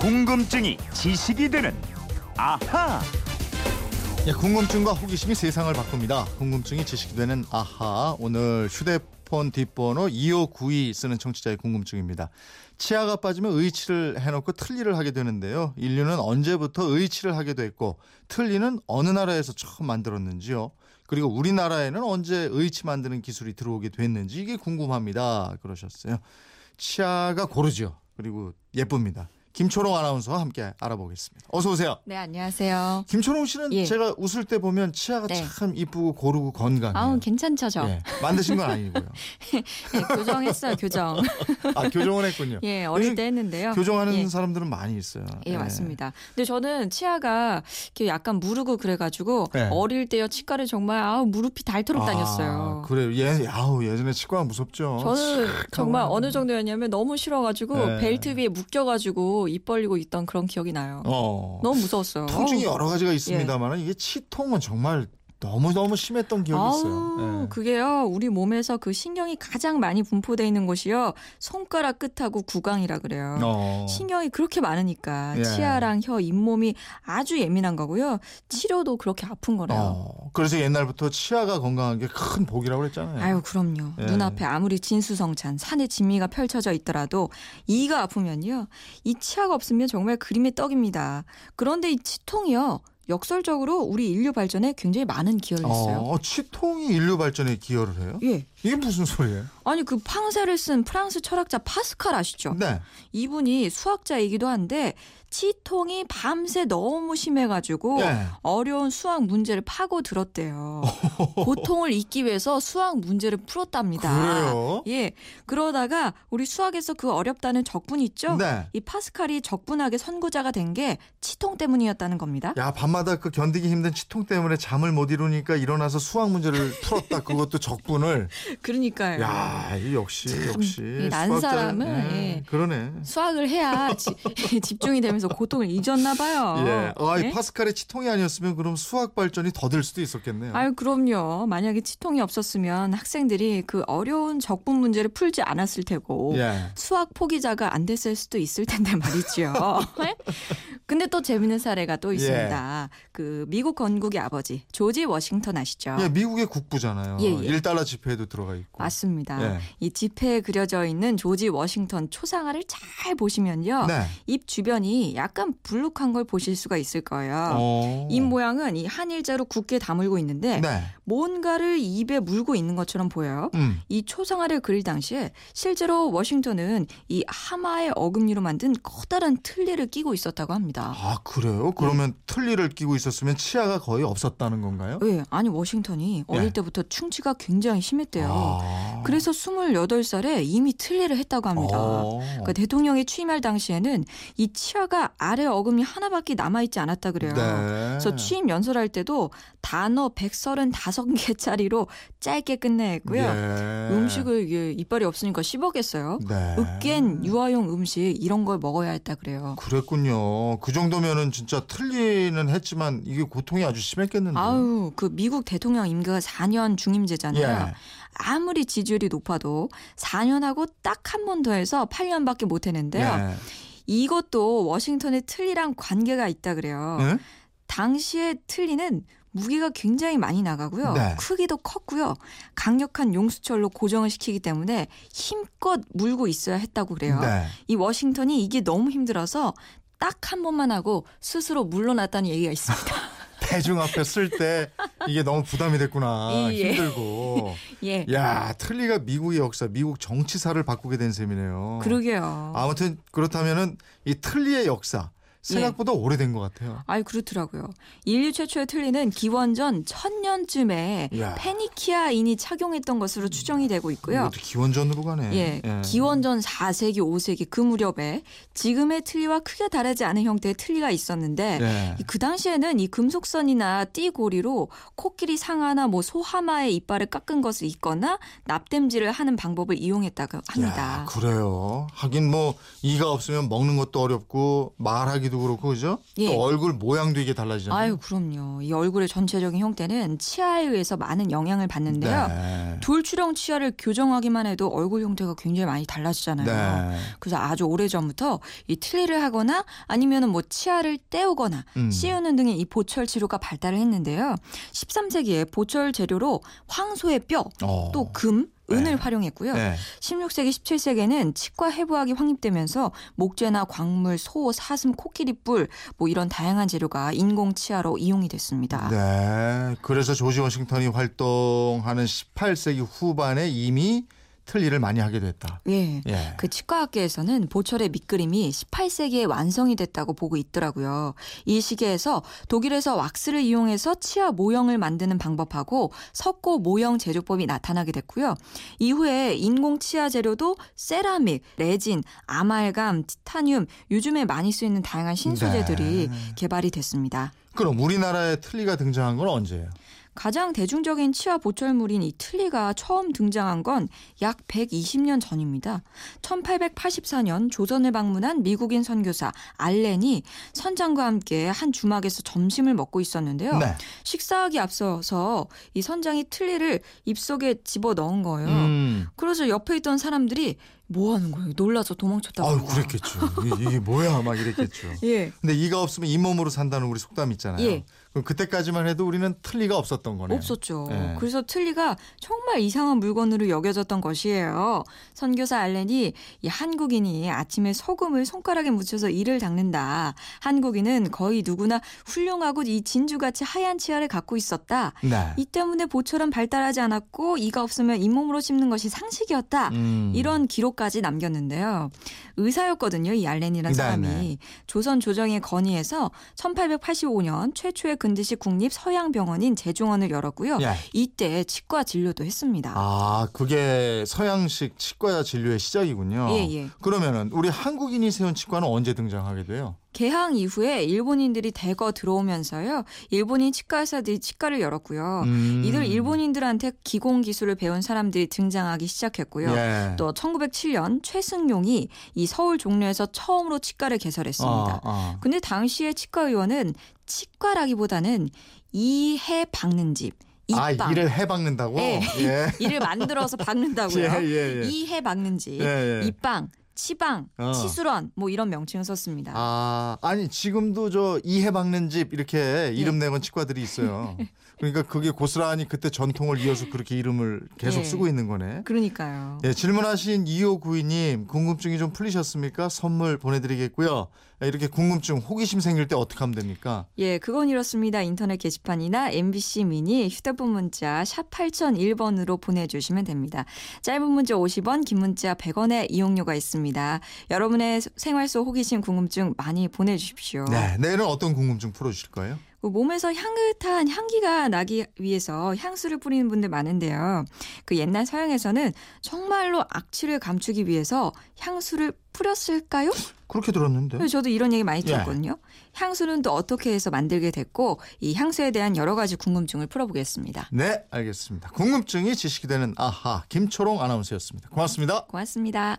궁금증이 지식이 되는 아하. 예, 궁금증과 호기심이 세상을 바꿉니다. 궁금증이 지식이 되는 아하. 오늘 휴대폰 뒷번호 2592 쓰는 청취자의 궁금증입니다. 치아가 빠지면 의치를 해놓고 틀니를 하게 되는데요. 인류는 언제부터 의치를 하게 됐고 틀니는 어느 나라에서 처음 만들었는지요. 그리고 우리나라에는 언제 의치 만드는 기술이 들어오게 됐는지 이게 궁금합니다. 그러셨어요. 치아가 고르죠. 그리고 예쁩니다. 김초롱 아나운서와 함께 알아보겠습니다. 어서 오세요. 네, 안녕하세요. 김초롱 씨는 예. 제가 웃을 때 보면 치아가 네. 참 이쁘고 고르고 건강해요. 아우, 괜찮죠, 저? 예, 만드신 건 아니고요. 예, 교정했어요, 교정. 아 교정을 했군요. 예, 어릴 때 했는데요. 교정하는 예. 사람들은 많이 있어요. 예, 맞습니다. 근데 저는 치아가 이렇게 약간 무르고 그래가지고 네. 어릴 때요 치과를 정말 아우 무릎이 닳도록 다녔어요. 아, 그래요. 예, 아우 예전에 치과가 무섭죠. 저는 정말. 어느 정도였냐면 너무 싫어가지고 네. 벨트 위에 묶여가지고 입 벌리고 있던 그런 기억이 나요. 어. 너무 무서웠어요. 통증이. 여러 가지가 있습니다만 이게 치통은 정말 너무 너무 심했던 기억이 아우, 있어요. 예. 그게요. 우리 몸에서 그 신경이 가장 많이 분포돼 있는 곳이요. 손가락 끝하고 구강이라 그래요. 어. 신경이 그렇게 많으니까 예. 치아랑 혀, 잇몸이 아주 예민한 거고요. 치료도 그렇게 아픈 거래요. 어. 그래서 옛날부터 치아가 건강한 게 큰 복이라고 그랬잖아요. 아유 그럼요. 예. 눈앞에 아무리 진수성찬 산의 진미가 펼쳐져 있더라도 이가 아프면요. 이 치아가 없으면 정말 그림의 떡입니다. 그런데 이 치통이요. 역설적으로 우리 인류 발전에 굉장히 많은 기여를 했어요. 어, 치통이 인류 발전에 기여를 해요? 예. 이게 무슨 소리예요? 아니 그 팡세를 쓴 프랑스 철학자 파스칼 아시죠? 네. 이분이 수학자이기도 한데 치통이 밤새 너무 심해가지고 예. 어려운 수학 문제를 파고 들었대요. 고통을 잊기 위해서 수학 문제를 풀었답니다. 그래요? 예. 그러다가 우리 수학에서 그 어렵다는 적분 있죠? 네. 이 파스칼이 적분하게 선구자가 된 게 치통 때문이었다는 겁니다. 야 밤마다 그 견디기 힘든 치통 때문에 잠을 못 이루니까 일어나서 수학 문제를 풀었다. 그것도 적분을. 그러니까요. 야, 이 역시 역시 이난 사람은, 예, 예. 그러네. 수학을 해야 지- 집중이 되면서 고통을 잊었나 봐요. 예. 아, 이 예? 파스칼의 치통이 아니었으면 그럼 수학 발전이 더딜 수도 있었겠네요. 아유 그럼요. 만약에 치통이 없었으면 학생들이 그 어려운 적분 문제를 풀지 않았을 테고 예. 수학 포기자가 안 됐을 수도 있을 텐데 말이죠. 근데 또 재밌는 사례가 또 있습니다. 그 미국 건국의 아버지 조지 워싱턴 아시죠? 예, 미국의 국부잖아요. 예, 예. 1달러 지폐에도 들어가 있고. 맞습니다. 예. 이 지폐에 그려져 있는 조지 워싱턴 초상화를 잘 보시면요. 네. 입 주변이 약간 불룩한 걸 보실 수가 있을 거예요. 어. 입 모양은 이 한일자로 굳게 다물고 있는데 네. 뭔가를 입에 물고 있는 것처럼 보여요. 음. 이 초상화를 그릴 당시에 실제로 워싱턴은 이 하마의 어금니로 만든 커다란 틀니를 끼고 있었다고 합니다. 아, 그래요? 그러면 틀니를 끼고 있었으면 치아가 거의 없었다는 건가요? 네, 아니 워싱턴이 어릴 예. 때부터 충치가 굉장히 심했대요. 아. 그래서 28살에 이미 틀니를 했다고 합니다. 어. 그러니까 대통령이 취임할 당시에는 이 치아가 아래 어금니 하나밖에 남아있지 않았다 그래요. 네. 그래서 취임 연설할 때도 단어 135개짜리로 짧게 끝내했고요. 예. 음식을 이게 이빨이 없으니까 씹었겠어요. 네. 으깬 유아용 음식 이런 걸 먹어야 했다 그래요. 그랬군요. 그 정도면은 진짜 틀리는 했지만 이게 고통이 아주 심했겠는데. 아우 그 미국 대통령 임기가 4년 중임제잖아요. 예. 아무리 지지율이 높아도 4년하고 딱 한 번 더 해서 8년밖에 못 했는데요. 예. 이것도 워싱턴의 틀니랑 관계가 있다 그래요. 응? 당시의 틀니는 무게가 굉장히 많이 나가고요. 네. 크기도 컸고요. 강력한 용수철로 고정을 시키기 때문에 힘껏 물고 있어야 했다고 그래요. 네. 이 워싱턴이 이게 너무 힘들어서 딱 한 번만 하고 스스로 물러났다는 얘기가 있습니다. 대중 앞에 쓸 때 이게 너무 부담이 됐구나. 예. 힘들고. 예. 야, 틀리가 미국의 역사, 미국 정치사를 바꾸게 된 셈이네요. 그러게요. 아무튼 그렇다면은 이 틀리의 역사 생각보다 오래된 것 같아요. 아유 그렇더라고요. 인류 최초의 틀니는 기원전 1000년쯤에 이야. 페니키아인이 착용했던 것으로 추정이 되고 있고요. 이것도 기원전으로 가네. 예, 기원전 4세기, 5세기 그 무렵에 지금의 틀니와 크게 다르지 않은 형태의 틀니가 있었는데 예. 그 당시에는 이 금속선이나 띠고리로 코끼리 상아나 뭐 소하마의 이빨을 깎은 것을 입거나 납땜질을 하는 방법을 이용했다고 합니다. 야, 그래요. 하긴 뭐 이가 없으면 먹는 것도 어렵고 말하기 도 나기도 그렇고 그죠? 예. 또 얼굴 모양도 이게 달라지잖아요. 아유, 그럼요. 이 얼굴의 전체적인 형태는 치아에 의해서 많은 영향을 받는데요. 네. 돌출형 치아를 교정하기만 해도 얼굴 형태가 굉장히 많이 달라지잖아요. 네. 그래서 아주 오래 전부터 이 틀니를 하거나 아니면은 뭐 치아를 떼우거나 음. 씌우는 등의 이 보철 치료가 발달을 했는데요. 13세기에 보철 재료로 황소의 뼈, 어. 또 금, 은을 네. 활용했고요. 네. 16세기, 17세기에는 치과 해부학이 확립되면서 목재나 광물, 소, 사슴, 코끼리 뿔, 뭐 이런 다양한 재료가 인공 치아로 이용이 됐습니다. 네. 그래서 조지 워싱턴이 활동하는 18세기 후반에 이미 틀니를 많이 하게 됐다. 예. 예. 그 치과학계에서는 보철의 밑그림이 18세기에 완성이 됐다고 보고 있더라고요. 이 시기에서 독일에서 왁스를 이용해서 치아 모형을 만드는 방법하고 석고 모형 제조법이 나타나게 됐고요. 이후에 인공 치아 재료도 세라믹, 레진, 아말감, 티타늄, 요즘에 많이 쓰이는 다양한 신소재들이 네. 개발이 됐습니다. 그럼 우리나라에 틀니가 등장한 건 언제예요? 가장 대중적인 치아 보철물인 이 틀니가 처음 등장한 건 약 120년 전입니다. 1884년 조선을 방문한 미국인 선교사 알렌이 선장과 함께 한 주막에서 점심을 먹고 있었는데요. 네. 식사하기 앞서서 이 선장이 틀니를 입속에 집어 넣은 거예요. 음. 그래서 옆에 있던 사람들이 뭐 하는 거예요? 놀라서 도망쳤다고. 아유. 그랬겠죠. 이게, 이게 뭐야? 막 이랬겠죠. 예. 근데 이가 없으면 잇몸으로 산다는 우리 속담 있잖아요. 예. 그럼 그때까지만 해도 우리는 틀니가 없었던 거네요. 없었죠. 예. 그래서 틀니가 정말 이상한 물건으로 여겨졌던 것이에요. 선교사 알렌이 이 한국인이 아침에 소금을 손가락에 묻혀서 이를 닦는다. 한국인은 거의 누구나 훌륭하고 이 진주같이 하얀 치아를 갖고 있었다. 네. 이 때문에 보철은 발달하지 않았고 이가 없으면 잇몸으로 씹는 것이 상식이었다. 음. 이런 기록까지 남겼는데요. 의사였거든요. 이 알렌이라는 사람이. 네네. 조선 조정의 건의에서 1885년 최초의 근대식 국립 서양병원인 제중원을 열었고요. 예. 이때 치과 진료도 했습니다. 아, 그게 서양식 치과 진료의 시작이군요. 예, 예. 그러면은 우리 한국인이 세운 치과는 언제 등장하게 돼요? 개항 이후에 일본인들이 대거 들어오면서요. 일본인 치과 의사들이 치과를 열었고요. 음. 이들 일본인들한테 기공 기술을 배운 사람들이 등장하기 시작했고요. 예. 또 1907년 최승용이 이 서울 종로에서 처음으로 치과를 개설했습니다. 아, 아. 근데 당시의 치과 의원은 치과라기보다는 이해 박는 집, 아, 이빵, 이를 해 박는다고? 예. 예. 이를 만들어서 박는다고요. 예, 예, 예. 이해 박는 집, 예, 예. 이빵, 치방, 어. 치수런 뭐 이런 명칭을 썼습니다. 아, 아니 지금도 저 이해 박는 집 이렇게 이름 예. 내건 치과들이 있어요. 그러니까 그게 고스란히 그때 전통을 이어서 그렇게 이름을 계속 예. 쓰고 있는 거네. 그러니까요. 예, 질문하신 2592님 궁금증이 좀 풀리셨습니까? 선물 보내드리겠고요. 예, 이렇게 궁금증, 호기심 생길 때 어떻게 하면 됩니까? 예, 그건 이렇습니다. 인터넷 게시판이나 MBC 미니 휴대폰 문자 샵 8001번으로 보내주시면 됩니다. 짧은 문자 50원, 긴 문자 100원의 이용료가 있습니다. 여러분의 생활 속 호기심 궁금증 많이 보내주십시오. 네, 내일은 어떤 궁금증 풀어주실 거예요? 그 몸에서 향긋한 향기가 나기 위해서 향수를 뿌리는 분들 많은데요. 그 옛날 서양에서는 정말로 악취를 감추기 위해서 향수를 뿌렸을까요? 그렇게 들었는데. 그래서 저도 이런 얘기 많이 예. 들었거든요. 향수는 또 어떻게 해서 만들게 됐고 이 향수에 대한 여러 가지 궁금증을 풀어보겠습니다. 네, 알겠습니다. 궁금증이 지식이 되는 아하 김초롱 아나운서였습니다. 고맙습니다. 고맙습니다.